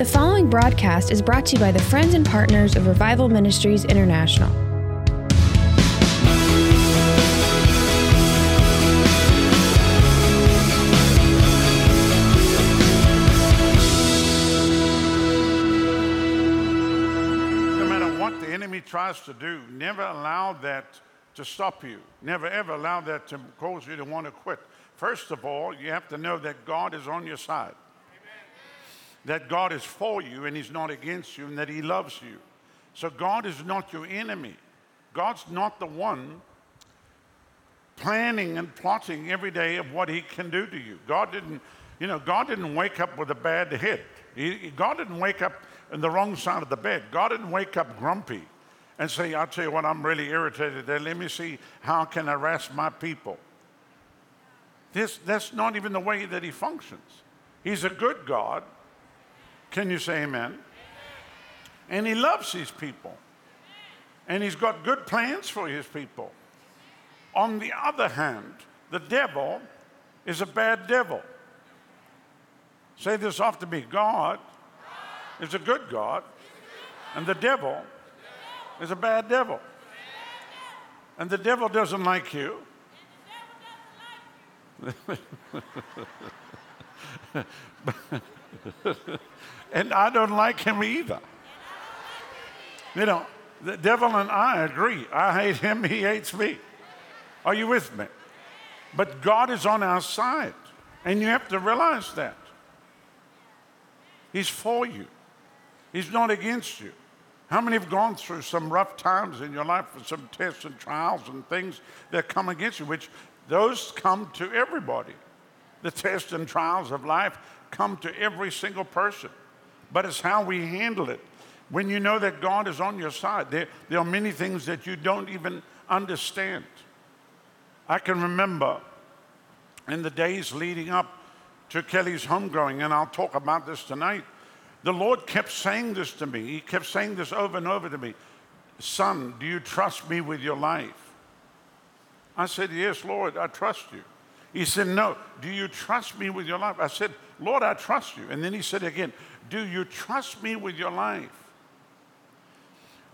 The following broadcast is brought to you by the friends and partners of Revival Ministries International. No matter what the enemy tries to do, never allow that to stop you. Never ever allow that to cause you to want to quit. First of all, you have to know that God is on your side. That God is for you and He's not against you and that He loves you. So God is not your enemy. God's not the one planning and plotting every day of what He can do to you. God didn't, you know, God didn't wake up with a bad head. He, God didn't wake up on the wrong side of the bed. God didn't wake up grumpy and say, I'll tell you what, I'm really irritated there. Let me see how I can harass my people. This, that's not even the way that he functions. He's a good God. Can you say amen? And he loves his people. And he's got good plans for his people. On the other hand, the devil is a bad devil. Say this after me God is a good God, and the devil is a bad devil. And the devil doesn't like you. and I don't like him either. You know, the devil and I agree. I hate him, he hates me. Are you with me? But God is on our side, and you have to realize that. He's for you, He's not against you. How many have gone through some rough times in your life with some tests and trials and things that come against you, which those come to everybody. The tests and trials of life come to every single person. But it's how we handle it. When you know that God is on your side, there, there are many things that you don't even understand. I can remember in the days leading up to Kelly's homegoing, and I'll talk about this tonight. The Lord kept saying this to me. He kept saying this over and over to me Son, do you trust me with your life? I said, Yes, Lord, I trust you. He said, No, do you trust me with your life? I said, Lord, I trust you. And then he said again, Do you trust me with your life?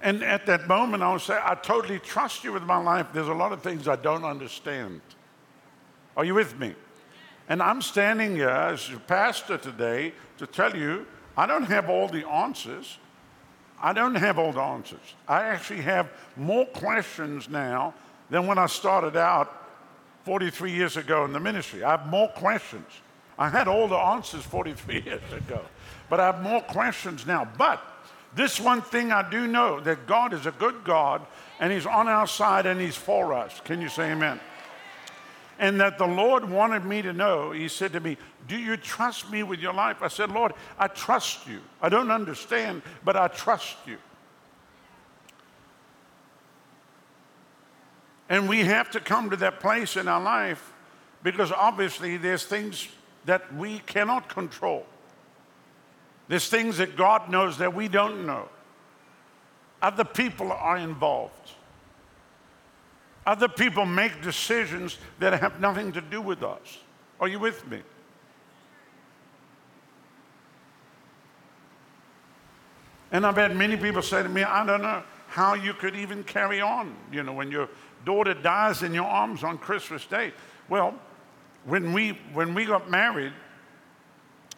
And at that moment, I would say, I totally trust you with my life. There's a lot of things I don't understand. Are you with me? And I'm standing here as your pastor today to tell you I don't have all the answers. I don't have all the answers. I actually have more questions now than when I started out 43 years ago in the ministry. I have more questions. I had all the answers 43 years ago, but I have more questions now. But this one thing I do know that God is a good God and He's on our side and He's for us. Can you say amen? And that the Lord wanted me to know, He said to me, Do you trust me with your life? I said, Lord, I trust you. I don't understand, but I trust you. And we have to come to that place in our life because obviously there's things that we cannot control. There's things that God knows that we don't know. Other people are involved. Other people make decisions that have nothing to do with us. Are you with me? And I've had many people say to me, I don't know how you could even carry on, you know, when your daughter dies in your arms on Christmas Day. Well, when we, when we got married,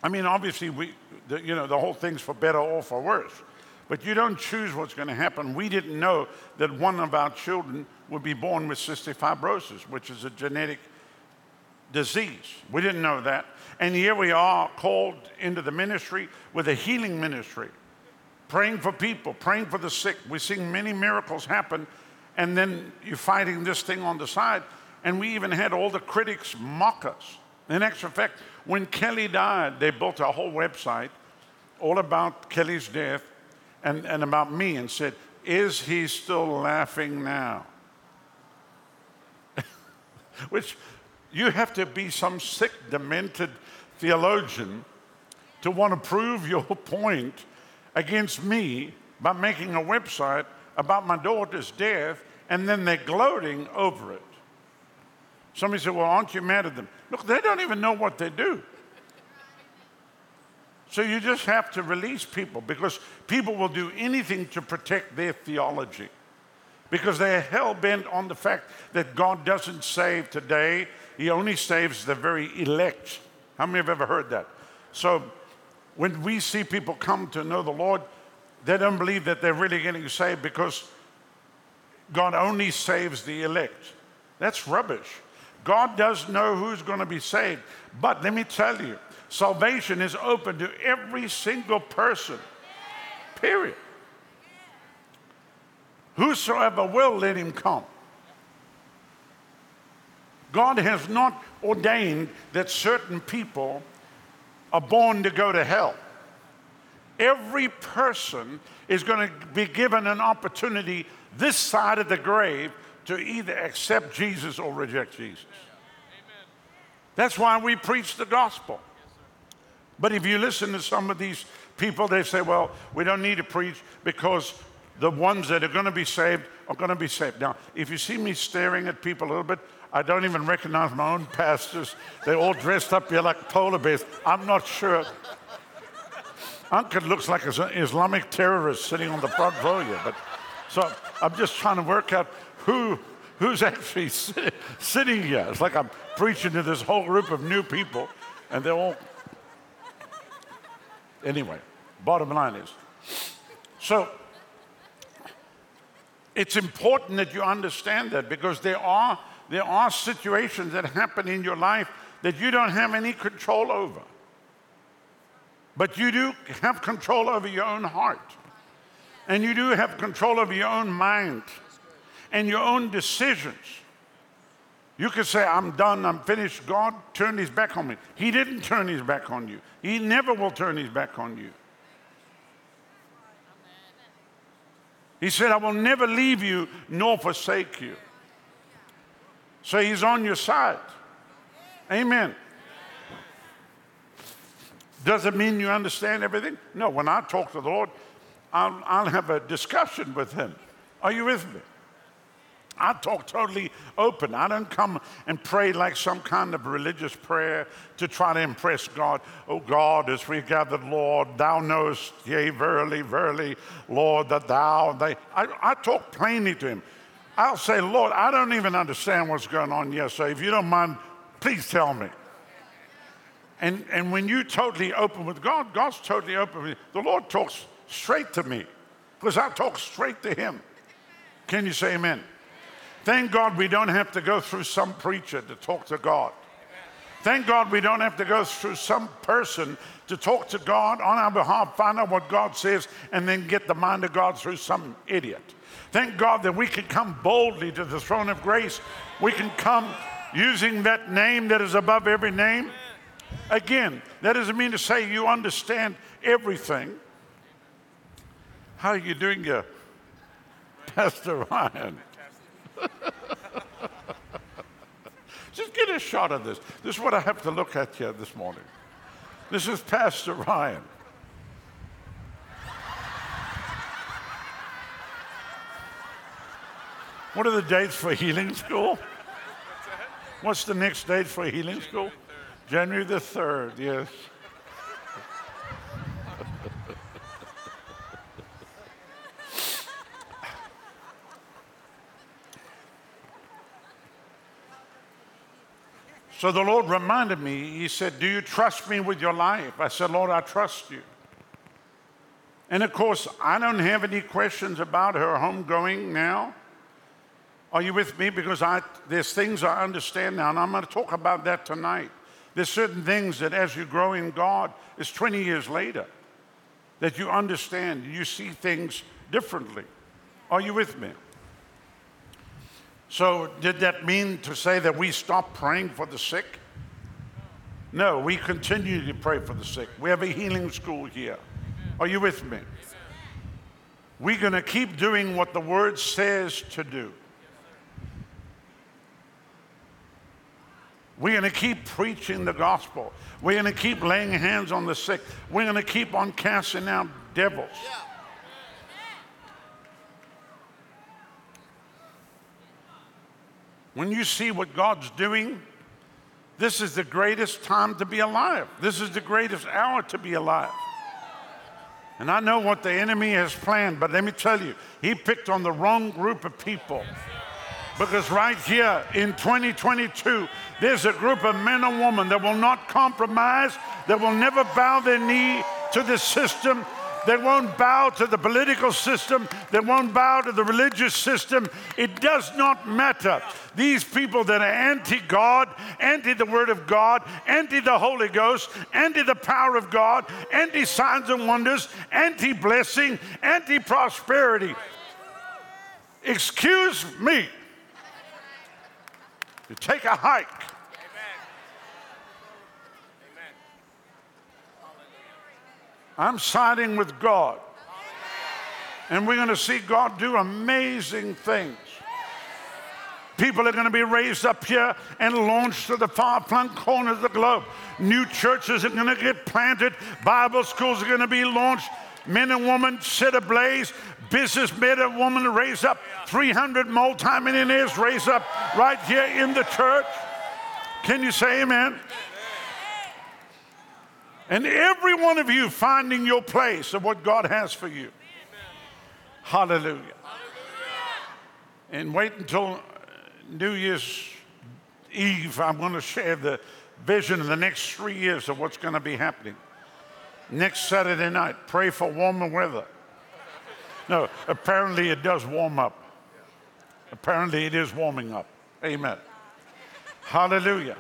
I mean, obviously, we, the, you know, the whole thing's for better or for worse. But you don't choose what's going to happen. We didn't know that one of our children would be born with cystic fibrosis, which is a genetic disease. We didn't know that. And here we are called into the ministry with a healing ministry, praying for people, praying for the sick. We're seeing many miracles happen. And then you're fighting this thing on the side. And we even had all the critics mock us. In actual fact, when Kelly died, they built a whole website all about Kelly's death and, and about me and said, Is he still laughing now? Which you have to be some sick, demented theologian to want to prove your point against me by making a website about my daughter's death and then they're gloating over it. Somebody said, Well, aren't you mad at them? Look, they don't even know what they do. So you just have to release people because people will do anything to protect their theology because they're hell bent on the fact that God doesn't save today, He only saves the very elect. How many have ever heard that? So when we see people come to know the Lord, they don't believe that they're really getting saved because God only saves the elect. That's rubbish. God does know who's going to be saved. But let me tell you, salvation is open to every single person, period. Whosoever will, let him come. God has not ordained that certain people are born to go to hell. Every person is going to be given an opportunity this side of the grave to either accept Jesus or reject Jesus. That's why we preach the gospel. But if you listen to some of these people, they say, well, we don't need to preach because the ones that are going to be saved are going to be saved. Now, if you see me staring at people a little bit, I don't even recognize my own pastors. They're all dressed up here like polar bears. I'm not sure. Uncle looks like an Islamic terrorist sitting on the front row here. But so I'm just trying to work out who who's actually sit, sitting here. It's like I'm preaching to this whole group of new people, and they're all. Anyway, bottom line is, so it's important that you understand that because there are there are situations that happen in your life that you don't have any control over. But you do have control over your own heart. And you do have control over your own mind and your own decisions. You could say, I'm done, I'm finished. God turned his back on me. He didn't turn his back on you, he never will turn his back on you. He said, I will never leave you nor forsake you. So he's on your side. Amen. Does it mean you understand everything? No, when I talk to the Lord, I'll, I'll have a discussion with Him. Are you with me? I talk totally open. I don't come and pray like some kind of religious prayer to try to impress God. Oh God, as we gathered, Lord, thou knowest, yea, verily, verily, Lord, that thou, they. I, I talk plainly to him. I'll say, Lord, I don't even understand what's going on yet. So if you don't mind, please tell me. And, and when you totally open with God, God's totally open with you. The Lord talks straight to me because I talk straight to Him. Can you say amen? Thank God we don't have to go through some preacher to talk to God. Thank God we don't have to go through some person to talk to God on our behalf, find out what God says, and then get the mind of God through some idiot. Thank God that we can come boldly to the throne of grace. We can come using that name that is above every name. Again, that doesn't mean to say you understand everything. How are you doing, uh, Pastor Ryan? Just get a shot of this. This is what I have to look at here this morning. This is Pastor Ryan. What are the dates for healing school? What's the next date for healing school? January the 3rd, yes. So the Lord reminded me, He said, Do you trust me with your life? I said, Lord, I trust you. And of course, I don't have any questions about her homegoing now. Are you with me? Because I, there's things I understand now, and I'm going to talk about that tonight. There's certain things that as you grow in God, it's 20 years later that you understand, you see things differently. Are you with me? So, did that mean to say that we stop praying for the sick? No, we continue to pray for the sick. We have a healing school here. Are you with me? We're going to keep doing what the word says to do. We're going to keep preaching the gospel. We're going to keep laying hands on the sick. We're going to keep on casting out devils. When you see what God's doing, this is the greatest time to be alive. This is the greatest hour to be alive. And I know what the enemy has planned, but let me tell you, he picked on the wrong group of people. Because right here in 2022, there's a group of men and women that will not compromise, that will never bow their knee to the system, they won't bow to the political system. They won't bow to the religious system. It does not matter. These people that are anti God, anti the Word of God, anti the Holy Ghost, anti the power of God, anti signs and wonders, anti blessing, anti prosperity. Excuse me to take a hike I'm siding with God. And we're going to see God do amazing things. People are going to be raised up here and launched to the far flung corners of the globe. New churches are going to get planted. Bible schools are going to be launched. Men and women set ablaze. Business men and women raised up. 300 multimillionaires raised up right here in the church. Can you say amen? And every one of you finding your place of what God has for you. Hallelujah. Hallelujah. And wait until New Year's Eve. I'm going to share the vision of the next three years of what's going to be happening. Next Saturday night, pray for warmer weather. No, apparently it does warm up. Apparently it is warming up. Amen. Hallelujah.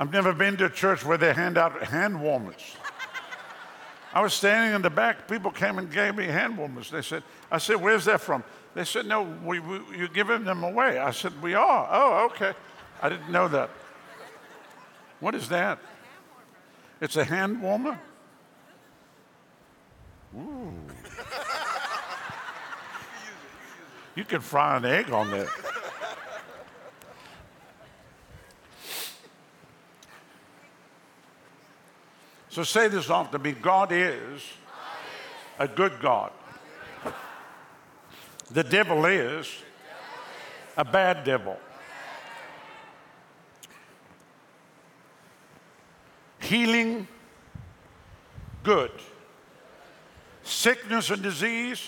I've never been to a church where they hand out hand warmers. I was standing in the back. People came and gave me hand warmers. They said, I said, where's that from? They said, no, we, we, you're giving them away. I said, we are. Oh, okay. I didn't know that. What is that? It's a hand warmer? Ooh. you can fry an egg on that. So say this after me God is a good God. The devil is a bad devil. Healing, good. Sickness and disease,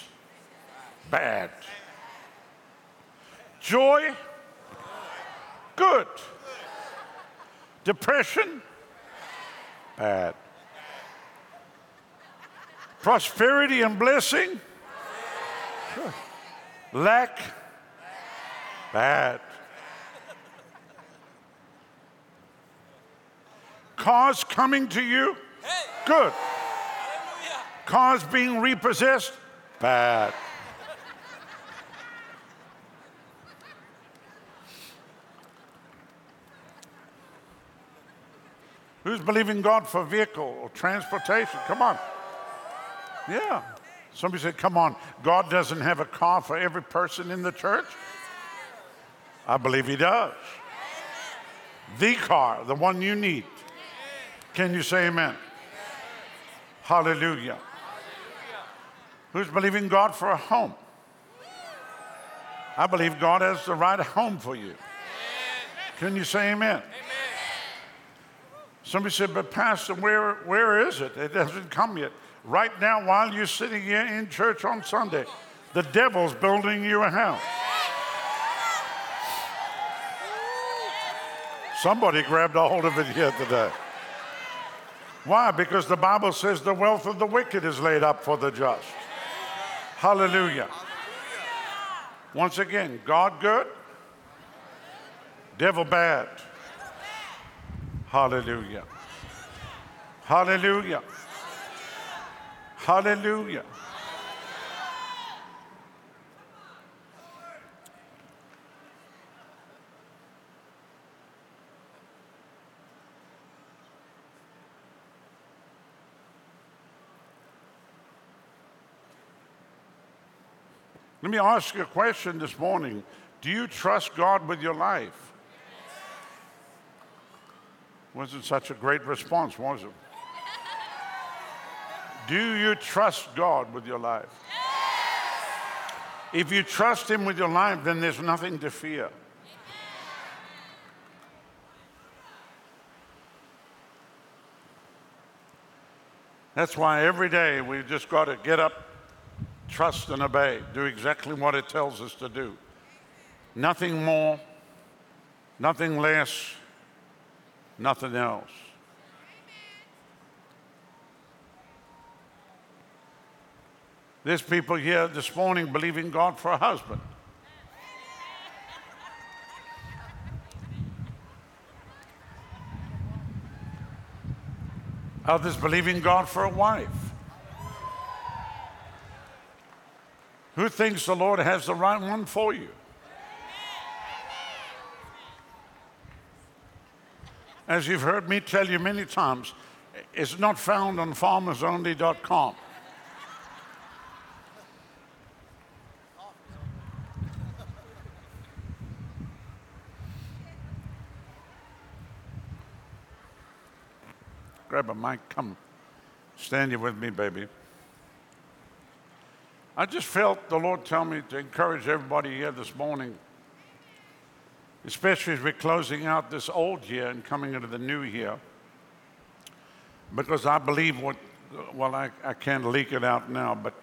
bad. Joy, good. Depression, bad. Prosperity and blessing? Lack? Bad. Cars coming to you? Good. Cars being repossessed? Bad. Who's believing God for vehicle or transportation? Come on. Yeah. Somebody said, Come on, God doesn't have a car for every person in the church? I believe He does. The car, the one you need. Can you say amen? Hallelujah. Who's believing God for a home? I believe God has the right home for you. Can you say amen? Somebody said, but Pastor, where, where is it? It hasn't come yet right now while you're sitting here in church on Sunday. The devil's building you a house. Somebody grabbed a hold of it here today. Why? Because the Bible says the wealth of the wicked is laid up for the just. Hallelujah. Once again, God good, devil bad. Hallelujah. Hallelujah. Hallelujah. Let me ask you a question this morning. Do you trust God with your life? Wasn't such a great response, was it? Do you trust God with your life? If you trust Him with your life, then there's nothing to fear. That's why every day we've just got to get up, trust, and obey. Do exactly what it tells us to do. Nothing more, nothing less, nothing else. There's people here this morning believing God for a husband. Others believing God for a wife. Who thinks the Lord has the right one for you? As you've heard me tell you many times, it's not found on farmersonly.com. Grab a mic, come. Stand here with me, baby. I just felt the Lord tell me to encourage everybody here this morning, especially as we're closing out this old year and coming into the new year, because I believe what, well, I, I can't leak it out now, but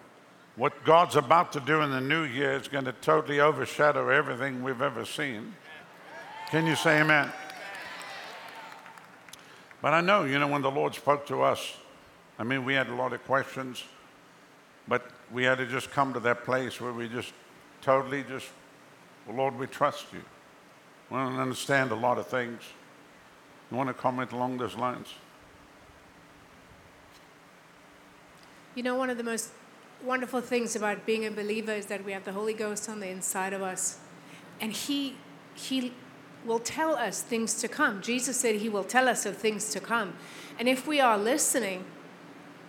what God's about to do in the new year is going to totally overshadow everything we've ever seen. Can you say amen? But I know, you know, when the Lord spoke to us, I mean, we had a lot of questions, but we had to just come to that place where we just totally just, well, Lord, we trust you. We don't understand a lot of things. You want to comment along those lines? You know, one of the most wonderful things about being a believer is that we have the Holy Ghost on the inside of us. And He, he will tell us things to come. Jesus said He will tell us of things to come. And if we are listening,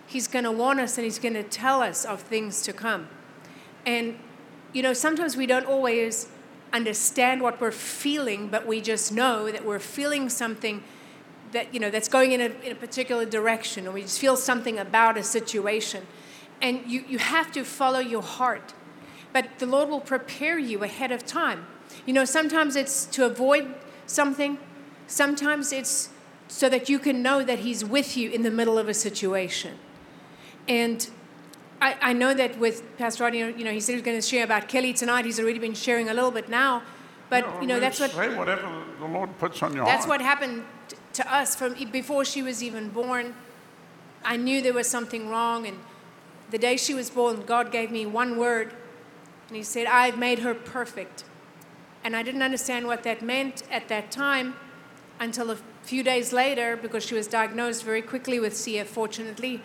He's going to warn us and He's going to tell us of things to come. And, you know, sometimes we don't always understand what we're feeling, but we just know that we're feeling something that, you know, that's going in a, in a particular direction, or we just feel something about a situation. And you, you have to follow your heart. But the Lord will prepare you ahead of time. You know, sometimes it's to avoid something, sometimes it's so that you can know that He's with you in the middle of a situation. And I, I know that with Pastor Rodney, you know, he said he was going to share about Kelly tonight. He's already been sharing a little bit now. But, No, you know, that's what. Say whatever the Lord puts on your That's heart. what happened to us from before she was even born. I knew there was something wrong, and the day she was born, God gave me one word, and He said, "I've made her perfect." And I didn't understand what that meant at that time until a few days later, because she was diagnosed very quickly with CF. Fortunately,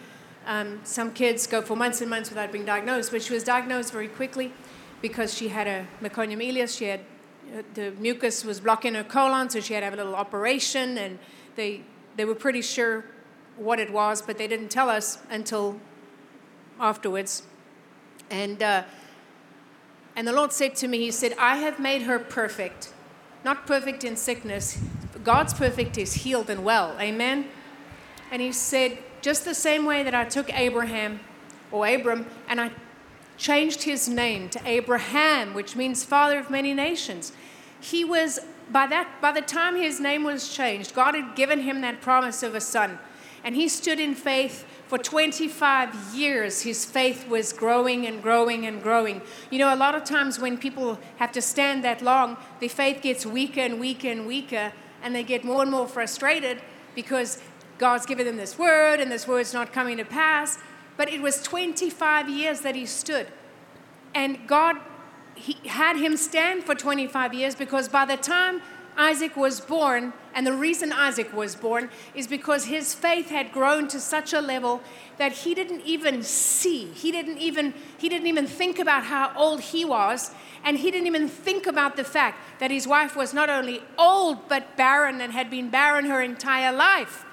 um, some kids go for months and months without being diagnosed, but she was diagnosed very quickly because she had a meconium ileus. She had uh, the mucus was blocking her colon, so she had to have a little operation, and they they were pretty sure what it was, but they didn't tell us until afterwards. And uh, and the Lord said to me, He said, I have made her perfect, not perfect in sickness. God's perfect is healed and well. Amen. And He said, just the same way that I took Abraham or Abram and I changed his name to Abraham, which means father of many nations. He was by that by the time his name was changed, God had given him that promise of a son. And he stood in faith for 25 years. His faith was growing and growing and growing. You know, a lot of times when people have to stand that long, their faith gets weaker and weaker and weaker, and they get more and more frustrated because God's given them this word and this word's not coming to pass. But it was 25 years that he stood. And God he had him stand for 25 years because by the time Isaac was born, and the reason Isaac was born is because his faith had grown to such a level that he didn't even see. He didn't even he didn't even think about how old he was, and he didn't even think about the fact that his wife was not only old but barren and had been barren her entire life.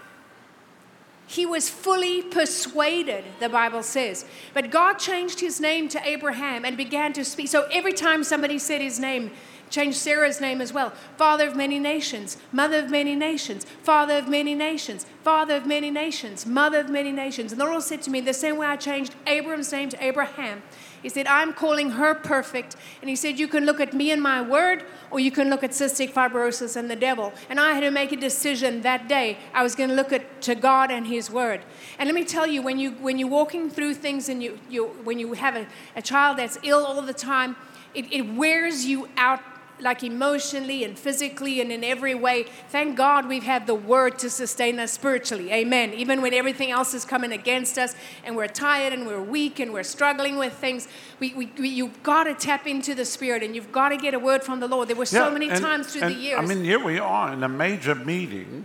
He was fully persuaded, the Bible says. But God changed his name to Abraham and began to speak. So every time somebody said his name, Changed Sarah's name as well. Father of many nations, mother of many nations, father of many nations, father of many nations, mother of many nations. And the Lord said to me, the same way I changed Abram's name to Abraham, he said, I'm calling her perfect. And he said, You can look at me and my word, or you can look at cystic fibrosis and the devil. And I had to make a decision that day. I was going to look at to God and his word. And let me tell you, when, you, when you're walking through things and you, you, when you have a, a child that's ill all the time, it, it wears you out like emotionally and physically and in every way. Thank God we've had the word to sustain us spiritually. Amen. Even when everything else is coming against us and we're tired and we're weak and we're struggling with things, we, we, we you've got to tap into the spirit and you've got to get a word from the Lord. There were so Yeah, many and- times through and, the years. I mean, here we are in a major meeting,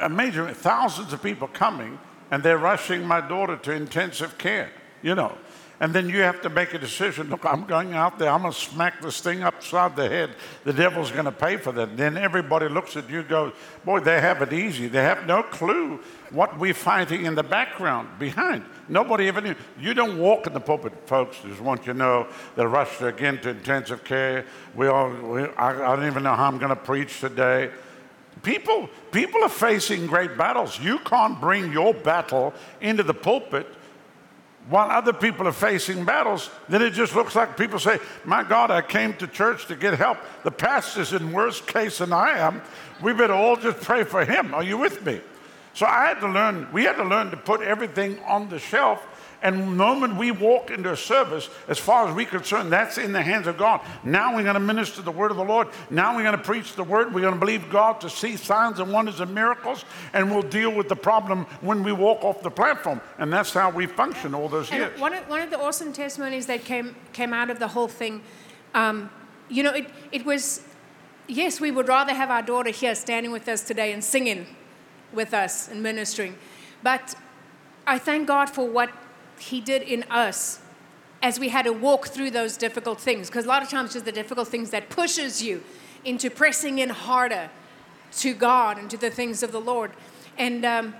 a major, thousands of people coming, and they're rushing my daughter to intensive care, you know. And then you have to make a decision. Look, I'm going out there. I'm going to smack this thing upside the head. The devil's going to pay for that. Then everybody looks at you and goes, Boy, they have it easy. They have no clue what we're fighting in the background behind. Nobody ever knew. You don't walk in the pulpit, folks. Just want you to know they're rushed again to intensive care. We all, we, I, I don't even know how I'm going to preach today. People, people are facing great battles. You can't bring your battle into the pulpit while other people are facing battles, then it just looks like people say, My God, I came to church to get help. The pastor's in worse case than I am. We better all just pray for him. Are you with me? So I had to learn, we had to learn to put everything on the shelf. And the moment we walk into a service, as far as we're concerned, that's in the hands of God. Now we're going to minister the word of the Lord. Now we're going to preach the word. We're going to believe God to see signs and wonders and miracles. And we'll deal with the problem when we walk off the platform. And that's how we function all those years. One of, one of the awesome testimonies that came, came out of the whole thing, um, you know, it, it was, yes, we would rather have our daughter here standing with us today and singing with us and ministering. But I thank God for what He did in us as we had to walk through those difficult things. Because a lot of times, just the difficult things that pushes you into pressing in harder to God and to the things of the Lord. And um,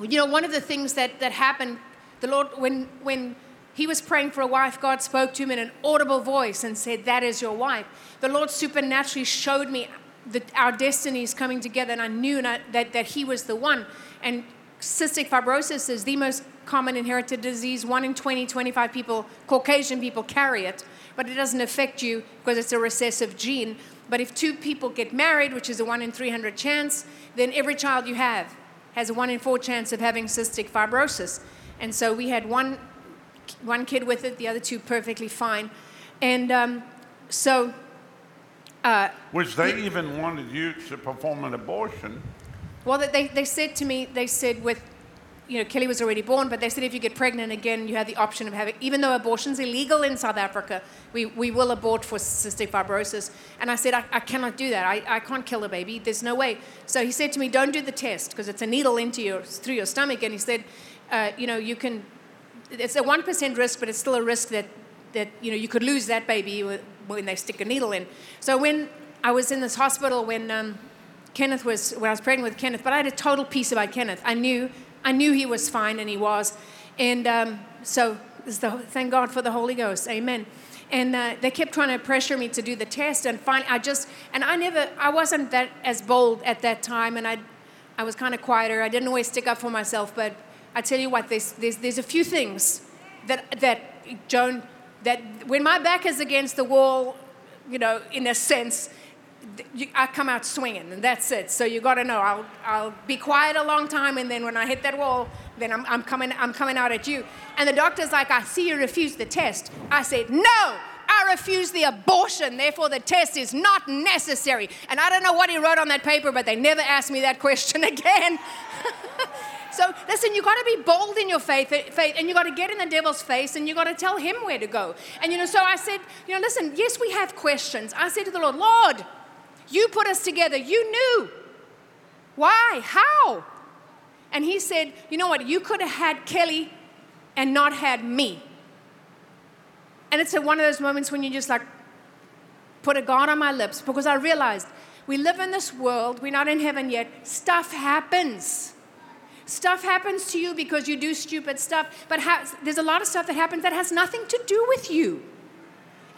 you know, one of the things that, that happened, the Lord, when, when he was praying for a wife, God spoke to him in an audible voice and said, That is your wife. The Lord supernaturally showed me that our destinies coming together, and I knew that, that he was the one. And cystic fibrosis is the most common inherited disease. One in 20, 25 people, Caucasian people, carry it, but it doesn't affect you because it's a recessive gene. But if two people get married, which is a 1 in 300 chance, then every child you have has a 1 in 4 chance of having cystic fibrosis. And so we had one, one kid with it, the other two perfectly fine. And um, so uh, Which they even wanted you to perform an abortion. Well, they, they said to me, they said with, you know, Kelly was already born, but they said if you get pregnant again, you have the option of having, even though abortion's illegal in South Africa, we, we will abort for cystic fibrosis. And I said, I, I cannot do that. I, I can't kill a baby. There's no way. So he said to me, don't do the test because it's a needle into your, through your stomach. And he said, uh, you know, you can, it's a 1% risk, but it's still a risk that, that, you know, you could lose that baby when they stick a needle in. So when I was in this hospital, when, um, Kenneth was when I was praying with Kenneth, but I had a total peace about Kenneth. I knew I knew he was fine, and he was. And um, so the, thank God for the Holy Ghost, Amen. And uh, they kept trying to pressure me to do the test, and finally, I just and I never I wasn't that as bold at that time, and I I was kind of quieter. I didn't always stick up for myself, but I tell you what, there's there's, there's a few things that that Joan that when my back is against the wall, you know, in a sense I come out swinging, and that's it. So you got to know I'll, I'll be quiet a long time, and then when I hit that wall, then I'm, I'm, coming, I'm coming out at you. And the doctor's like, I see you refused the test. I said, No, I refuse the abortion, therefore the test is not necessary. And I don't know what he wrote on that paper, but they never asked me that question again. So listen, you got to be bold in your faith, faith, and you got to get in the devil's face, and you got to tell him where to go. And you know, so I said, you know, listen, yes, we have questions. I said to the Lord, Lord, you put us together. You knew. Why? How? And he said, You know what? You could have had Kelly and not had me. And it's one of those moments when you just like put a God on my lips because I realized we live in this world, we're not in heaven yet. Stuff happens. Stuff happens to you because you do stupid stuff, but ha- there's a lot of stuff that happens that has nothing to do with you.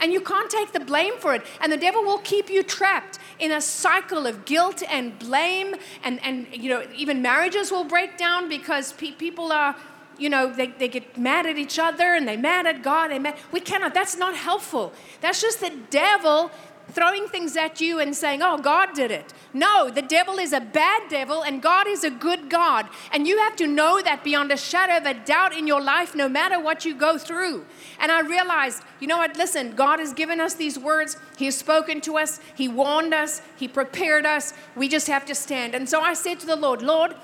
And you can't take the blame for it. And the devil will keep you trapped in a cycle of guilt and blame. And, and you know, even marriages will break down because pe- people are, you know, they, they get mad at each other and they're mad at God. They mad. We cannot. That's not helpful. That's just the devil throwing things at you and saying, oh, God did it. No, the devil is a bad devil and God is a good God. And you have to know that beyond a shadow of a doubt in your life, no matter what you go through. And I realized, you know what? Listen, God has given us these words. He has spoken to us. He warned us. He prepared us. We just have to stand. And so I said to the Lord, Lord,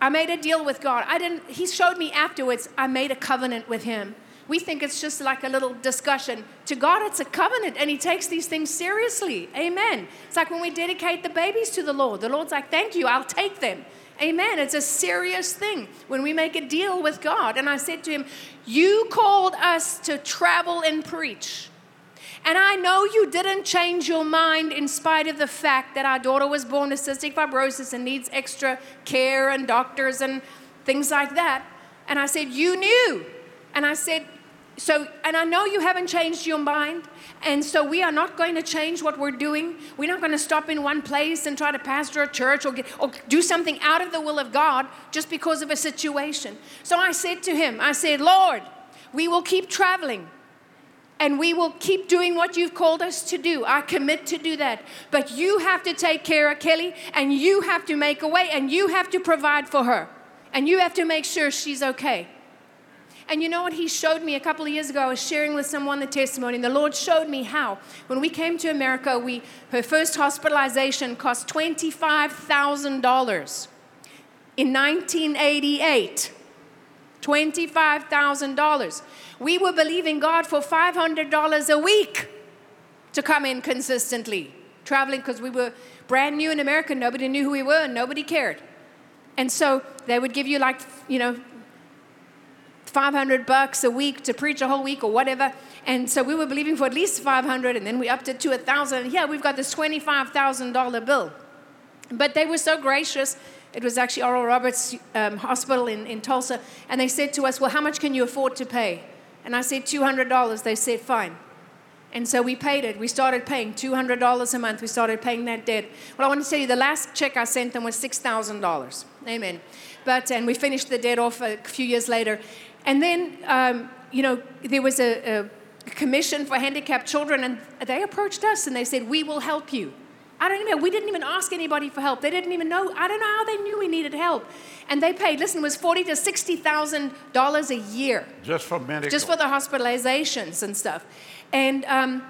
I made a deal with God. I didn't, he showed me afterwards, I made a covenant with him. We think it's just like a little discussion. To God, it's a covenant, and He takes these things seriously. Amen. It's like when we dedicate the babies to the Lord. The Lord's like, Thank you, I'll take them. Amen. It's a serious thing when we make a deal with God. And I said to him, You called us to travel and preach. And I know you didn't change your mind in spite of the fact that our daughter was born with cystic fibrosis and needs extra care and doctors and things like that. And I said, You knew. And I said, so, and I know you haven't changed your mind, and so we are not going to change what we're doing. We're not going to stop in one place and try to pastor a church or, get, or do something out of the will of God just because of a situation. So I said to him, I said, Lord, we will keep traveling and we will keep doing what you've called us to do. I commit to do that. But you have to take care of Kelly, and you have to make a way, and you have to provide for her, and you have to make sure she's okay. And you know what? He showed me a couple of years ago. I was sharing with someone the testimony, and the Lord showed me how. When we came to America, we, her first hospitalization cost $25,000 in 1988. $25,000. We were believing God for $500 a week to come in consistently, traveling because we were brand new in America. Nobody knew who we were and nobody cared. And so they would give you like, you know, 500 bucks a week to preach a whole week or whatever. And so we were believing for at least 500 and then we upped it to a 1000. Yeah, we've got this $25,000 bill. But they were so gracious. It was actually Oral Roberts um, Hospital in, in Tulsa. And they said to us, Well, how much can you afford to pay? And I said, $200. They said, Fine. And so we paid it. We started paying $200 a month. We started paying that debt. Well, I want to tell you, the last check I sent them was $6,000. Amen. But, and we finished the debt off a few years later. And then, um, you know, there was a, a commission for handicapped children, and they approached us and they said, We will help you. I don't even, we didn't even ask anybody for help. They didn't even know, I don't know how they knew we needed help. And they paid, listen, it was forty to sixty thousand dollars a year. Just for medical. Just for the hospitalizations and stuff. And um,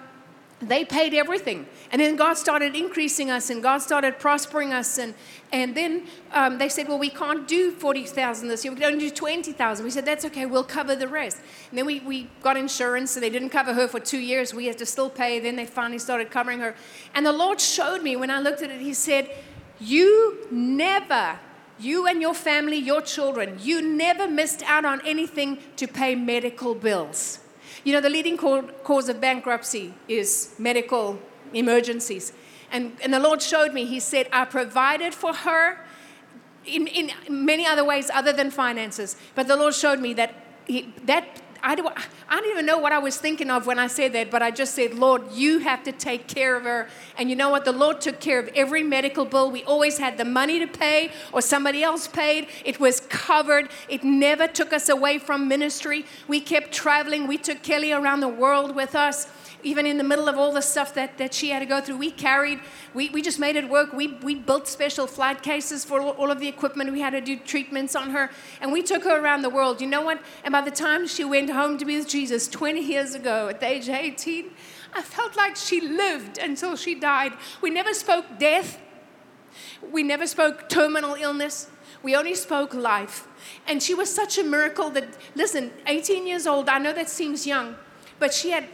they paid everything. And then God started increasing us and God started prospering us. And, and then um, they said, well, we can't do 40,000 this year. We can only do 20,000. We said, that's okay. We'll cover the rest. And then we, we got insurance and they didn't cover her for two years. We had to still pay. Then they finally started covering her. And the Lord showed me when I looked at it, He said, you never you and your family, your children, you never missed out on anything to pay medical bills. You know, the leading cause of bankruptcy is medical emergencies. And, and the Lord showed me, He said, I provided for her in, in many other ways other than finances. But the Lord showed me that he, that I don't, I don't even know what I was thinking of when I said that, but I just said, Lord, you have to take care of her. And you know what? The Lord took care of every medical bill. We always had the money to pay, or somebody else paid. It was covered. It never took us away from ministry. We kept traveling. We took Kelly around the world with us even in the middle of all the stuff that, that she had to go through, we carried, we, we just made it work. We, we built special flight cases for all of the equipment. We had to do treatments on her. And we took her around the world. You know what? And by the time she went home to be with Jesus 20 years ago at the age of 18, I felt like she lived until she died. We never spoke death, we never spoke terminal illness. We only spoke life. And she was such a miracle that, listen, 18 years old, I know that seems young, but she had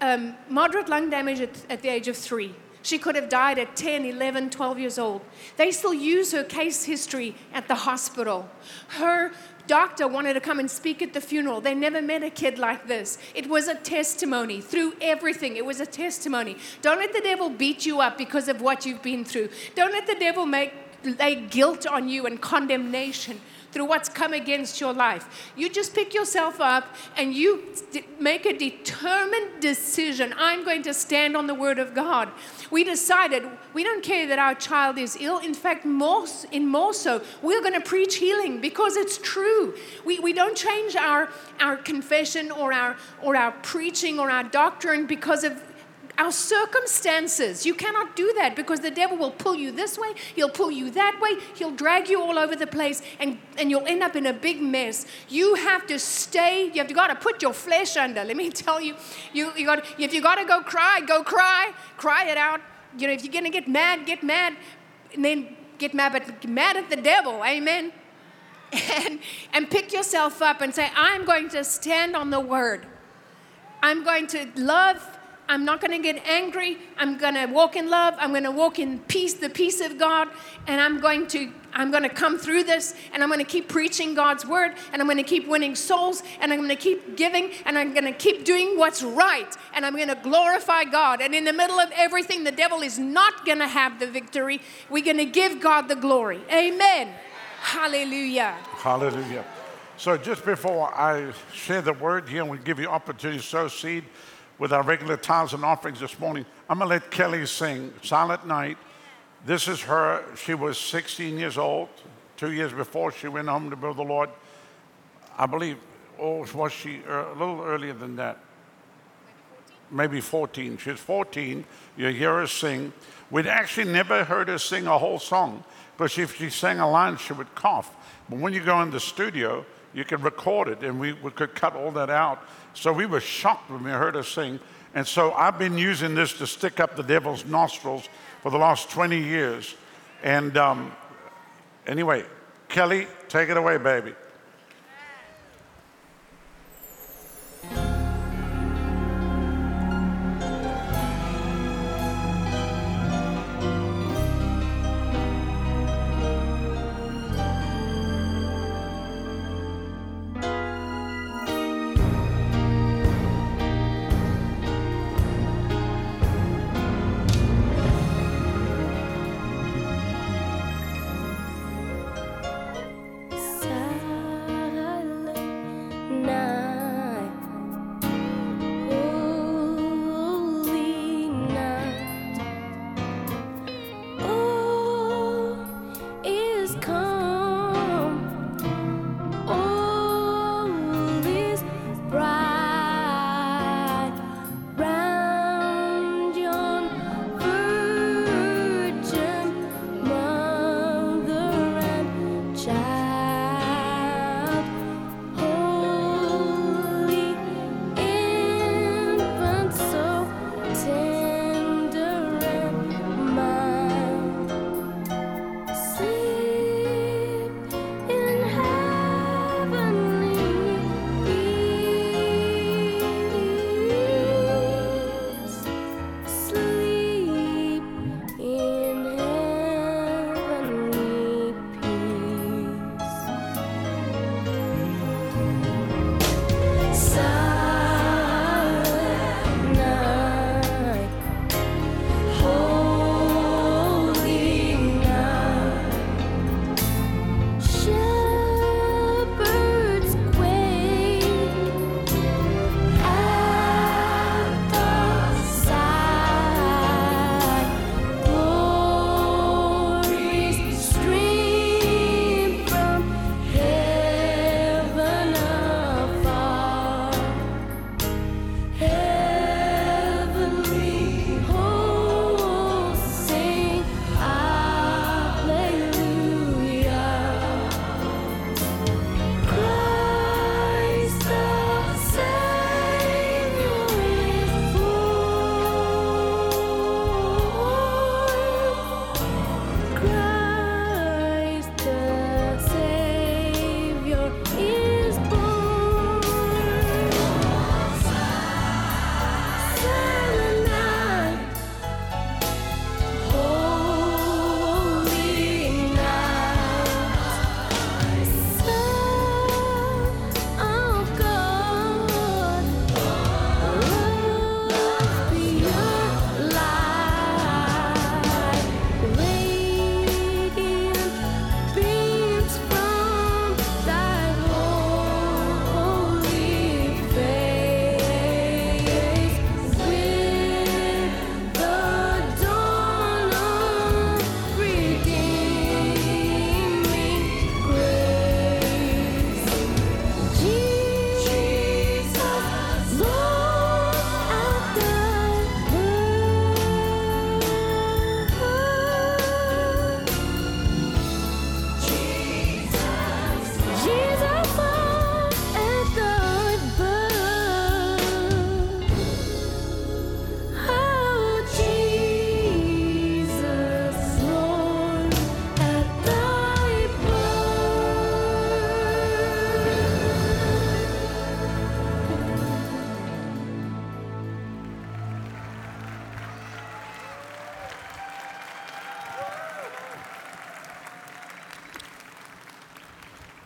um, moderate lung damage at, at the age of three. She could have died at 10, 11, 12 years old. They still use her case history at the hospital. Her doctor wanted to come and speak at the funeral. They never met a kid like this. It was a testimony through everything. It was a testimony. Don't let the devil beat you up because of what you've been through. Don't let the devil make lay guilt on you and condemnation through what's come against your life. You just pick yourself up and you d- make a determined decision. I'm going to stand on the word of God. We decided we don't care that our child is ill. In fact, more, in more so, we're going to preach healing because it's true. We, we don't change our, our confession or our, or our preaching or our doctrine because of our circumstances. You cannot do that because the devil will pull you this way, he'll pull you that way, he'll drag you all over the place, and, and you'll end up in a big mess. You have to stay, you have to got to put your flesh under. Let me tell you, you, you got if you got to go cry, go cry, cry it out. You know, if you're gonna get mad, get mad, and then get mad, but mad at the devil. Amen. And, and pick yourself up and say, I'm going to stand on the word. I'm going to love I'm not going to get angry. I'm going to walk in love. I'm going to walk in peace, the peace of God, and I'm going to I'm going to come through this and I'm going to keep preaching God's word and I'm going to keep winning souls and I'm going to keep giving and I'm going to keep doing what's right and I'm going to glorify God. And in the middle of everything, the devil is not going to have the victory. We're going to give God the glory. Amen. Hallelujah. Hallelujah. So just before I share the word here and we give you opportunity to sow seed, with our regular tithes and offerings this morning. I'm going to let Kelly sing Silent Night. This is her. She was 16 years old, two years before she went home to be with the Lord. I believe, or was she uh, a little earlier than that? Maybe 14. She's 14. You hear her sing. We'd actually never heard her sing a whole song because if she sang a line, she would cough. But when you go in the studio, you can record it, and we, we could cut all that out. So we were shocked when we heard her sing. And so I've been using this to stick up the devil's nostrils for the last 20 years. And um, anyway, Kelly, take it away, baby.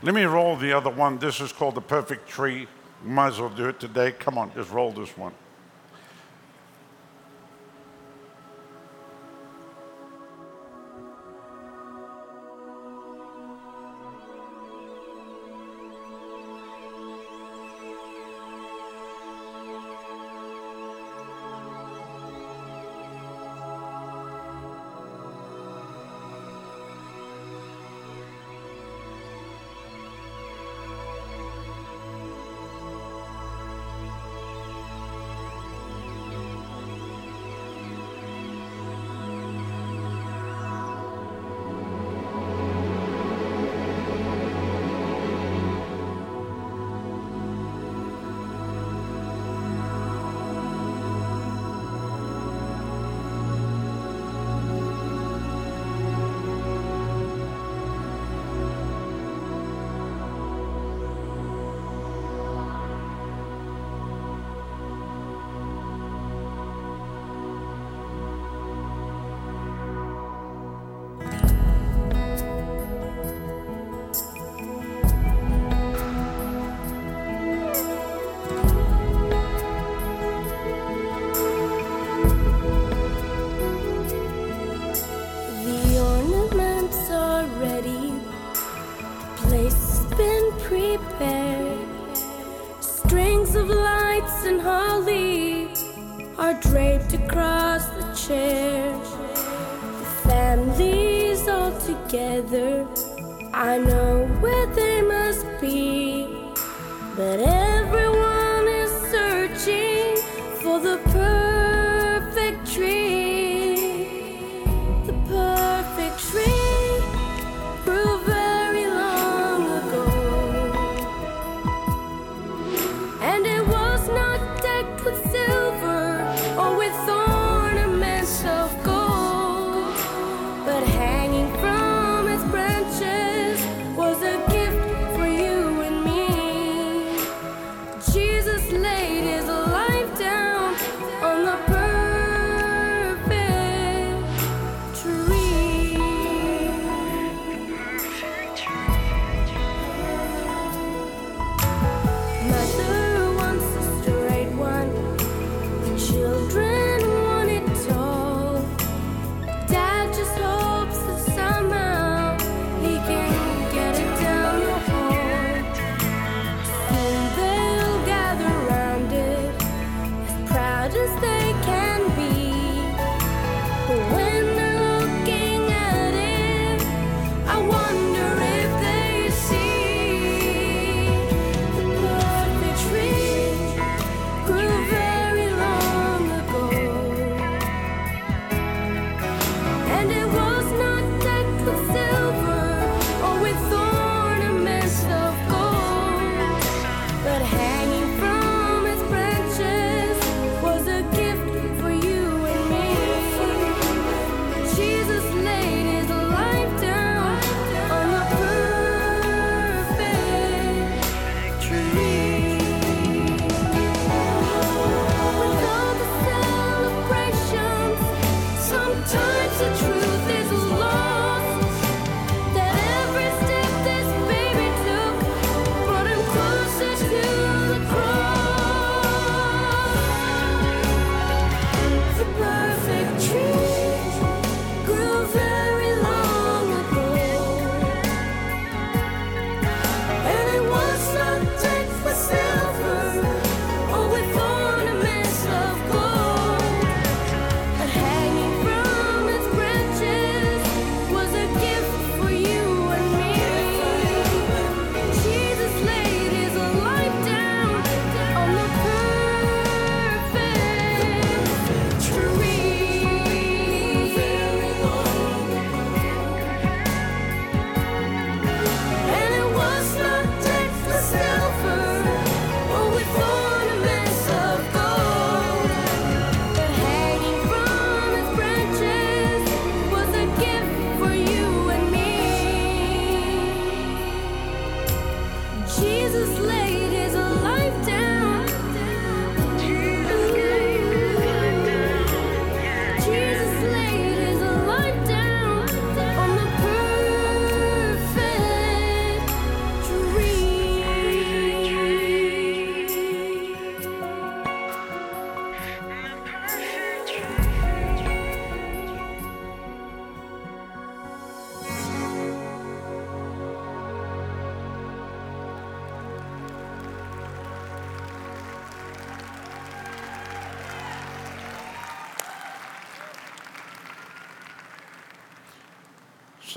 Let me roll the other one. This is called the perfect tree. Might as well do it today. Come on, just roll this one. But it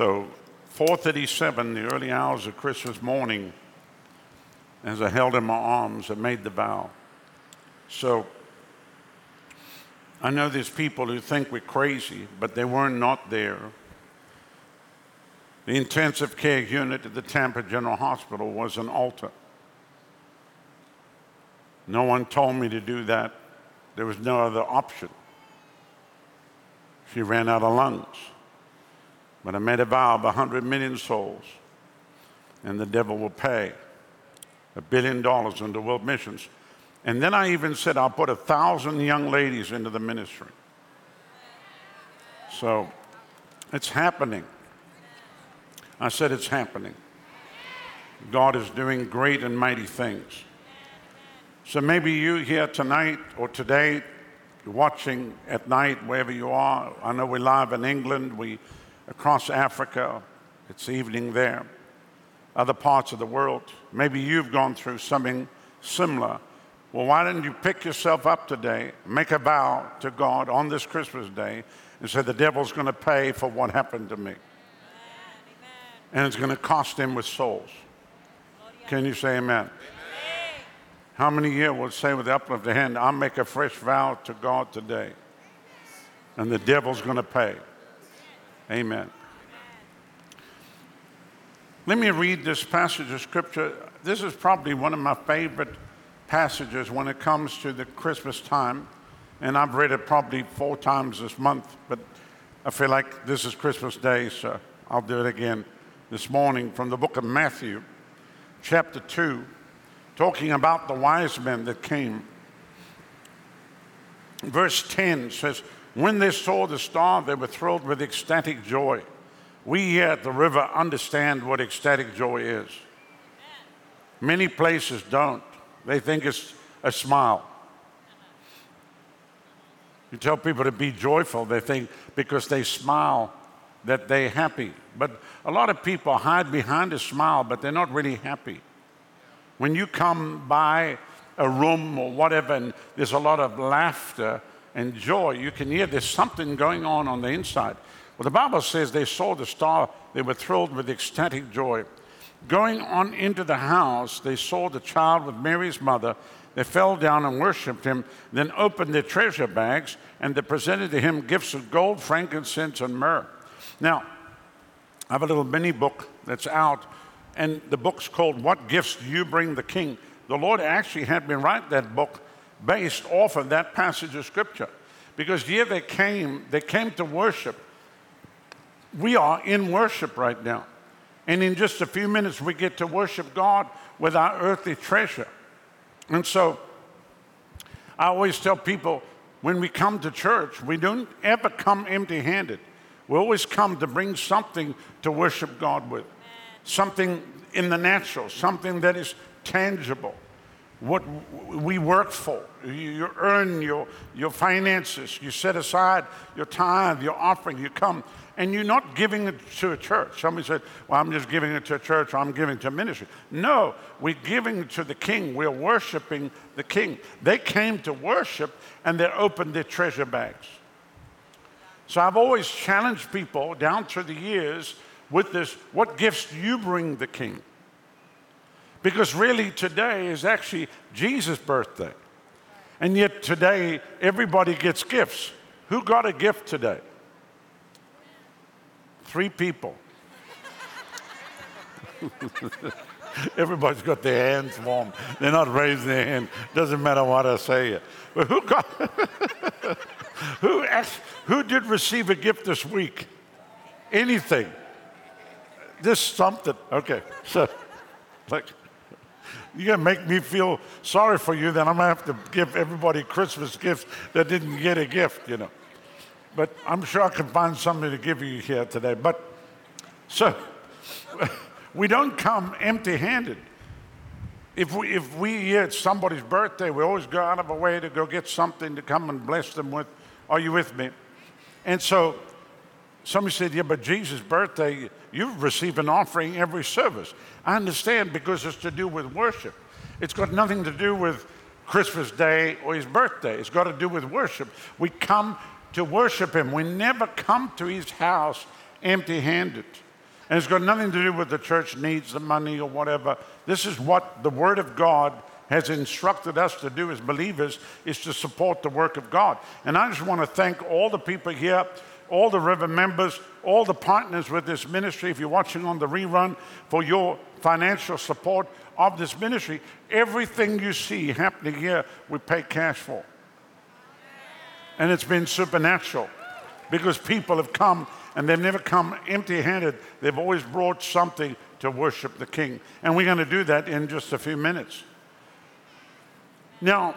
So 4:37, the early hours of Christmas morning, as I held in my arms, I made the vow. So I know there's people who think we're crazy, but they were not there. The intensive care unit at the Tampa General Hospital was an altar. No one told me to do that. There was no other option. She ran out of lungs. But I made a vow of 100 million souls, and the devil will pay a billion dollars into world missions. And then I even said, I'll put a thousand young ladies into the ministry. So it's happening. I said, It's happening. God is doing great and mighty things. So maybe you here tonight or today, watching at night, wherever you are. I know we're live in England, we across Africa. It's evening there. Other parts of the world. Maybe you've gone through something similar. Well, why didn't you pick yourself up today, make a vow to God on this Christmas day, and say, The devil's going to pay for what happened to me? And it's going to cost him with souls. Can you say amen? How many here would say with the uplifted hand, I'll make a fresh vow to God today? And the devil's going to pay. Amen. Let me read this passage of scripture. This is probably one of my favorite passages when it comes to the Christmas time. And I've read it probably four times this month, but I feel like this is Christmas Day, so I'll do it again this morning from the book of Matthew, chapter 2, talking about the wise men that came. Verse 10 says, When they saw the star, they were thrilled with ecstatic joy. We here at the river understand what ecstatic joy is. Many places don't. They think it's a smile. You tell people to be joyful, they think because they smile that they're happy. But a lot of people hide behind a smile, but they're not really happy. When you come by a room or whatever, and there's a lot of laughter and joy, you can hear there's something going on on the inside. Well, the Bible says they saw the star, they were thrilled with ecstatic joy. Going on into the house, they saw the child with Mary's mother. They fell down and worshiped him, then opened their treasure bags, and they presented to him gifts of gold, frankincense, and myrrh. Now, I have a little mini book that's out, and the book's called What Gifts Do You Bring the King? The Lord actually had me write that book based off of that passage of scripture. Because here they came, they came to worship. We are in worship right now. And in just a few minutes, we get to worship God with our earthly treasure. And so I always tell people when we come to church, we don't ever come empty handed. We always come to bring something to worship God with, something in the natural, something that is tangible. What we work for. You earn your, your finances, you set aside your time, your offering, you come and you're not giving it to a church. Somebody said, Well, I'm just giving it to a church or I'm giving to ministry. No, we're giving to the king. We're worshiping the king. They came to worship and they opened their treasure bags. So I've always challenged people down through the years with this what gifts do you bring the king? Because really today is actually Jesus' birthday. And yet today everybody gets gifts. Who got a gift today? Three people. Everybody's got their hands warm. They're not raising their hand. Doesn't matter what I say. But who got? who asked, Who did receive a gift this week? Anything? Just something. Okay. So, like, you're gonna make me feel sorry for you. Then I'm gonna have to give everybody Christmas gifts that didn't get a gift. You know. But I'm sure I can find something to give you here today. But so we don't come empty handed. If we, if we hear it's somebody's birthday, we always go out of our way to go get something to come and bless them with. Are you with me? And so somebody said, Yeah, but Jesus' birthday, you receive an offering every service. I understand because it's to do with worship. It's got nothing to do with Christmas Day or his birthday. It's got to do with worship. We come to worship Him. We never come to His house empty handed. And it's got nothing to do with the church needs the money or whatever. This is what the Word of God has instructed us to do as believers is to support the work of God. And I just want to thank all the people here, all the river members, all the partners with this ministry. If you're watching on the rerun, for your financial support of this ministry. Everything you see happening here, we pay cash for. And it's been supernatural because people have come and they've never come empty handed. They've always brought something to worship the King. And we're going to do that in just a few minutes. Now,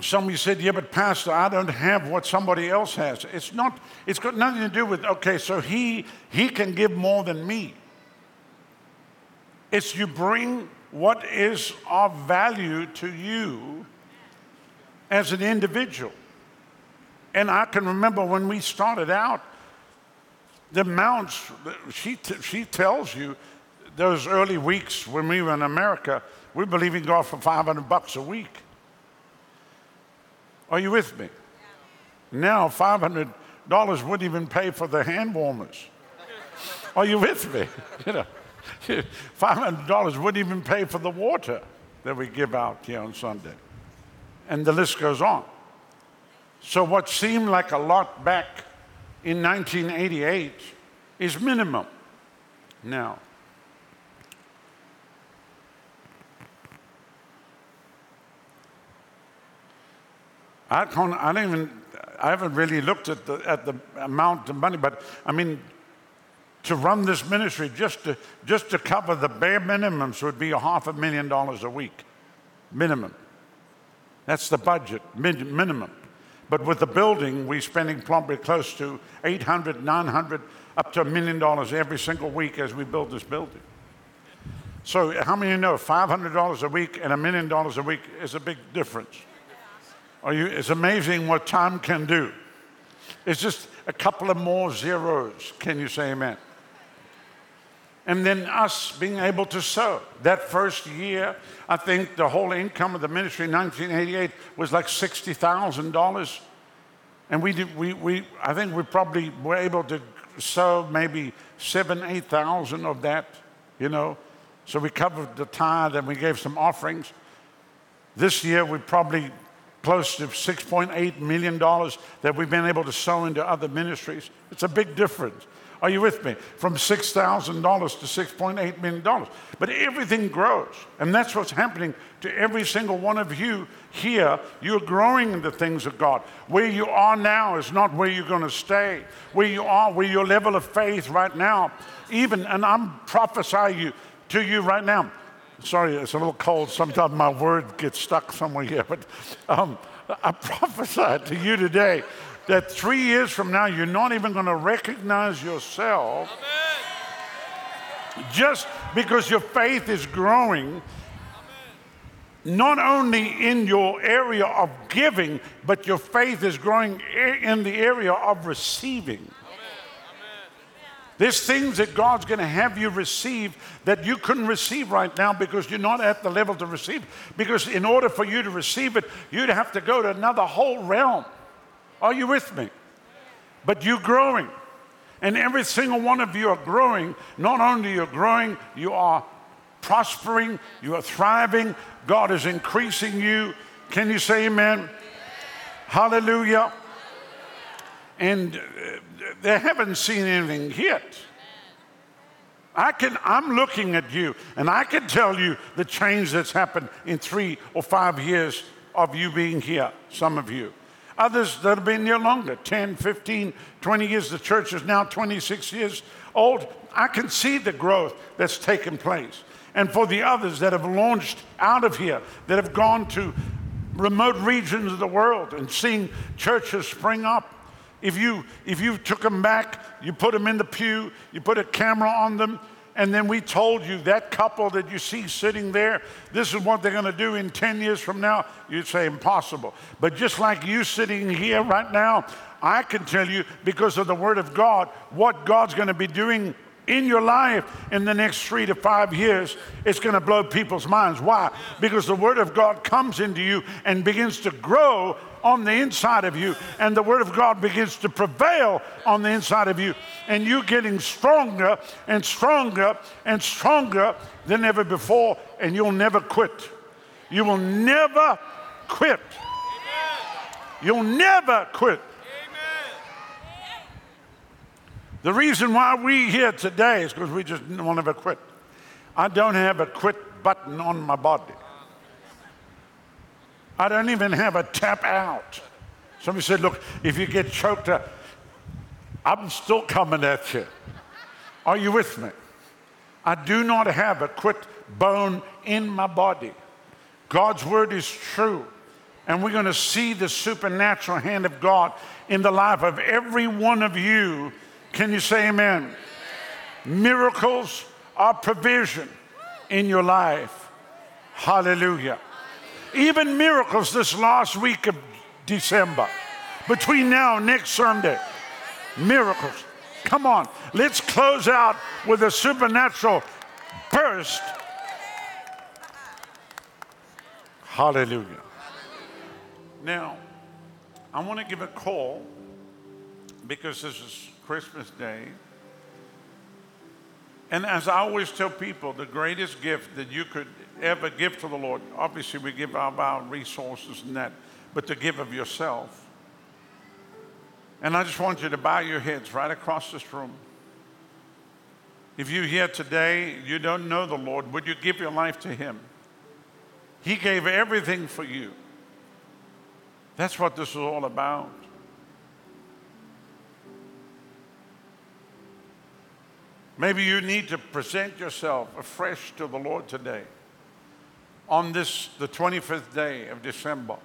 some of you said, yeah, but Pastor, I don't have what somebody else has. It's not, it's got nothing to do with, okay, so he he can give more than me. It's you bring what is of value to you as an individual. And I can remember when we started out, the amounts, she, t- she tells you those early weeks when we were in America, we're believing God for 500 bucks a week. Are you with me? Now, $500 wouldn't even pay for the hand warmers. Are you with me? You know, $500 wouldn't even pay for the water that we give out here on Sunday. And the list goes on. So, what seemed like a lot back in 1988 is minimum now. I can't, I don't even, I haven't really looked at the, at the amount of money, but I mean, to run this ministry, just to, just to cover the bare minimums would be a half a million dollars a week. Minimum. That's the budget, min- minimum. But with the building, we're spending probably close to 800, 900, up to a million dollars every single week as we build this building. So, how many of you know $500 a week and a million dollars a week is a big difference? You, it's amazing what time can do. It's just a couple of more zeros. Can you say amen? And then us being able to sow. That first year, I think the whole income of the ministry in 1988 was like $60,000. And we, did, we, we, I think we probably were able to sow maybe seven, 8,000 of that, you know. So we covered the tithe and we gave some offerings. This year, we probably close to $6.8 million that we've been able to sow into other ministries. It's a big difference. Are you with me? From $6,000 to $6.8 million. But everything grows. And that's what's happening to every single one of you here. You're growing in the things of God. Where you are now is not where you're going to stay. Where you are, where your level of faith right now, even, and I'm prophesying you to you right now, Sorry, it's a little cold. Sometimes my word gets stuck somewhere here. But um, I prophesy to you today that three years from now, you're not even going to recognize yourself Amen. just because your faith is growing. Not only in your area of giving, but your faith is growing in the area of receiving. There's things that God's going to have you receive that you couldn't receive right now because you're not at the level to receive. Because in order for you to receive it, you'd have to go to another whole realm. Are you with me? But you're growing. And every single one of you are growing. Not only you're growing, you are prospering, you are thriving. God is increasing you. Can you say amen? Hallelujah. And uh, they haven't seen anything yet. I can, I'm looking at you and I can tell you the change that's happened in three or five years of you being here, some of you. Others that have been here longer 10, 15, 20 years. The church is now 26 years old. I can see the growth that's taken place. And for the others that have launched out of here, that have gone to remote regions of the world and seen churches spring up if you, if you took them back, you put them in the pew, you put a camera on them, and then we told you that couple that you see sitting there, this is what they're going to do in 10 years from now, you'd say impossible. But just like you sitting here right now, I can tell you because of the Word of God what God's going to be doing in your life in the next three to five years, it's going to blow people's minds. Why? Because the Word of God comes into you and begins to grow on the inside of you, and the Word of God begins to prevail on the inside of you, and you getting stronger and stronger and stronger than ever before, and you'll never quit. You will never quit. You'll never quit. The reason why we here today is because we just won't ever quit. I don't have a quit button on my body. I don't even have a tap out. Somebody said, look, if you get choked up, I'm still coming at you. Are you with me? I do not have a quit bone in my body. God's word is true. And we're going to see the supernatural hand of God in the life of every one of you can you say amen? Miracles are provision in your life. Hallelujah. Even miracles this last week of December, between now and next Sunday. Miracles. Come on, let's close out with a supernatural burst. Hallelujah. Now, I want to give a call because this is Christmas Day. And as I always tell people, the greatest gift that you could ever give to the Lord, obviously we give of our resources and that, but to give of yourself. And I just want you to bow your heads right across this room. If you're here today, you don't know the Lord, would you give your life to Him? He gave everything for you. That's what this is all about. Maybe you need to present yourself afresh to the Lord today on this, the 25th day of December,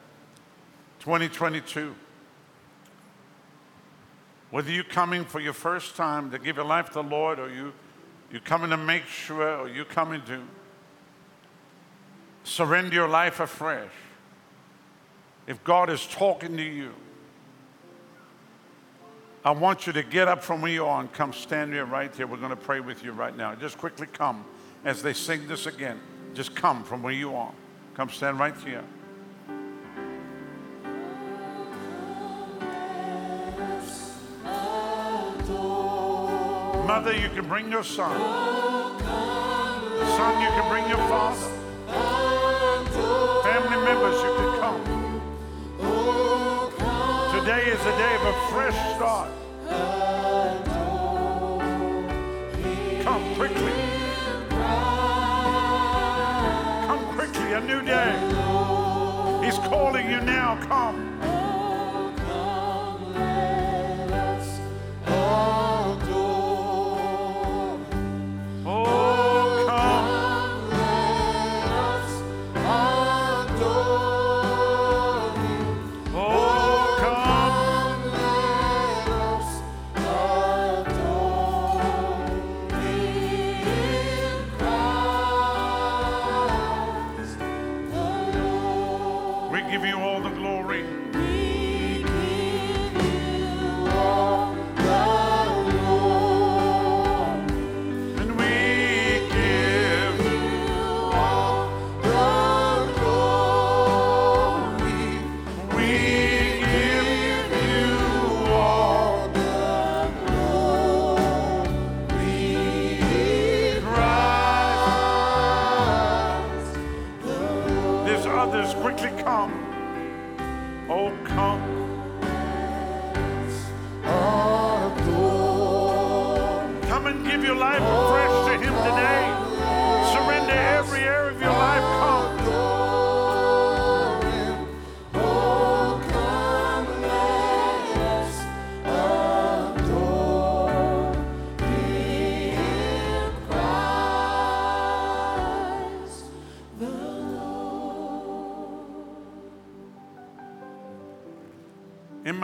2022. Whether you're coming for your first time to give your life to the Lord, or you, you're coming to make sure, or you're coming to surrender your life afresh, if God is talking to you, I want you to get up from where you are and come stand here right here. We're going to pray with you right now. Just quickly come as they sing this again. Just come from where you are. Come stand right here. Mother, you can bring your son. Son, you can bring your father. Family members, you Today is a day of a fresh start. Come quickly. Come quickly, a new day. He's calling you now. Come.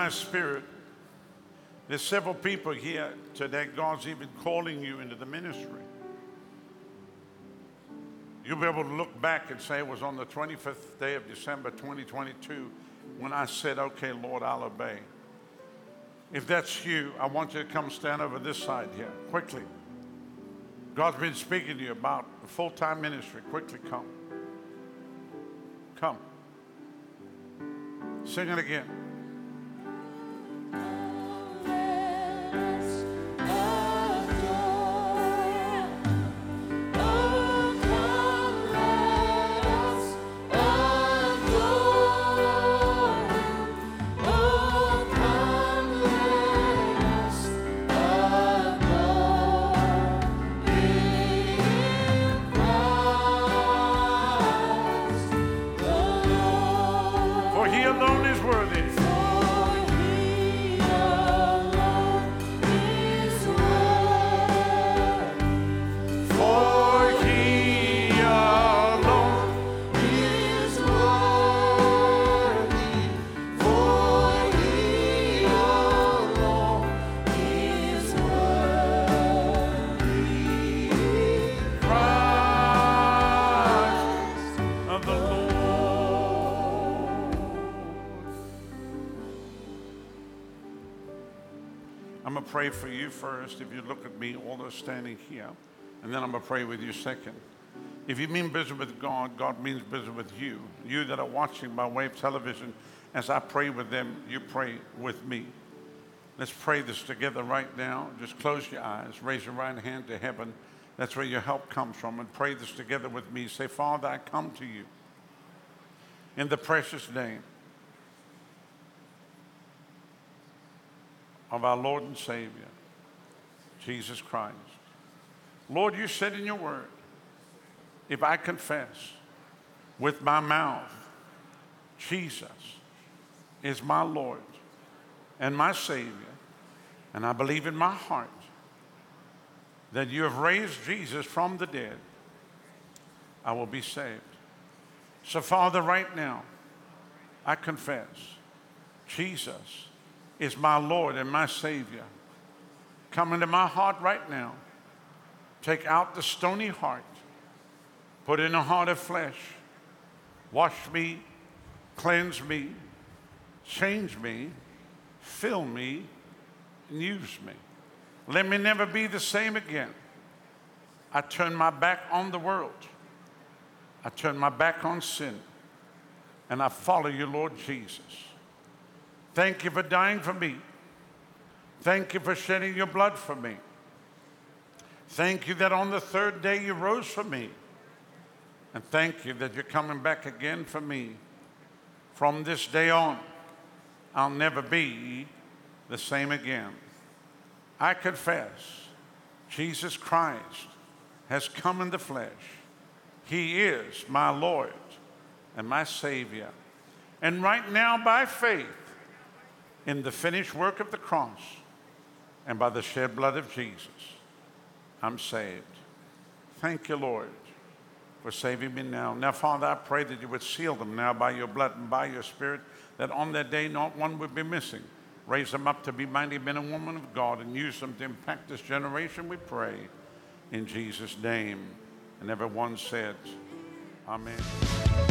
My spirit, there's several people here today. God's even calling you into the ministry. You'll be able to look back and say it was on the 25th day of December 2022 when I said, Okay, Lord, I'll obey. If that's you, I want you to come stand over this side here quickly. God's been speaking to you about full time ministry. Quickly come. Come. Sing it again. For pray for you first. If you look at me, all those standing here, and then I'm going to pray with you second. If you mean business with God, God means business with you. You that are watching by way of television, as I pray with them, you pray with me. Let's pray this together right now. Just close your eyes, raise your right hand to heaven. That's where your help comes from. And pray this together with me. Say, Father, I come to you in the precious name of our Lord and Savior, Jesus Christ. Lord, you said in your word, if I confess with my mouth, Jesus is my Lord and my Savior, and I believe in my heart that you have raised Jesus from the dead, I will be saved. So, Father, right now, I confess Jesus is my Lord and my Savior. Come into my heart right now. Take out the stony heart, put in a heart of flesh. Wash me, cleanse me, change me, fill me, and use me. Let me never be the same again. I turn my back on the world. I turn my back on sin. And I follow you, Lord Jesus. Thank you for dying for me. Thank you for shedding your blood for me. Thank you that on the third day you rose for me. And thank you that you're coming back again for me. From this day on, I'll never be the same again. I confess Jesus Christ has come in the flesh. He is my Lord and my Savior. And right now, by faith, in the finished work of the cross and by the shed blood of Jesus, I'm saved. Thank you, Lord, for saving me now. Now, Father, I pray that you would seal them now by your blood and by your spirit, that on that day not one would be missing. Raise them up to be mighty men and women of God and use them to impact this generation, we pray. In Jesus' name. And everyone said, Amen.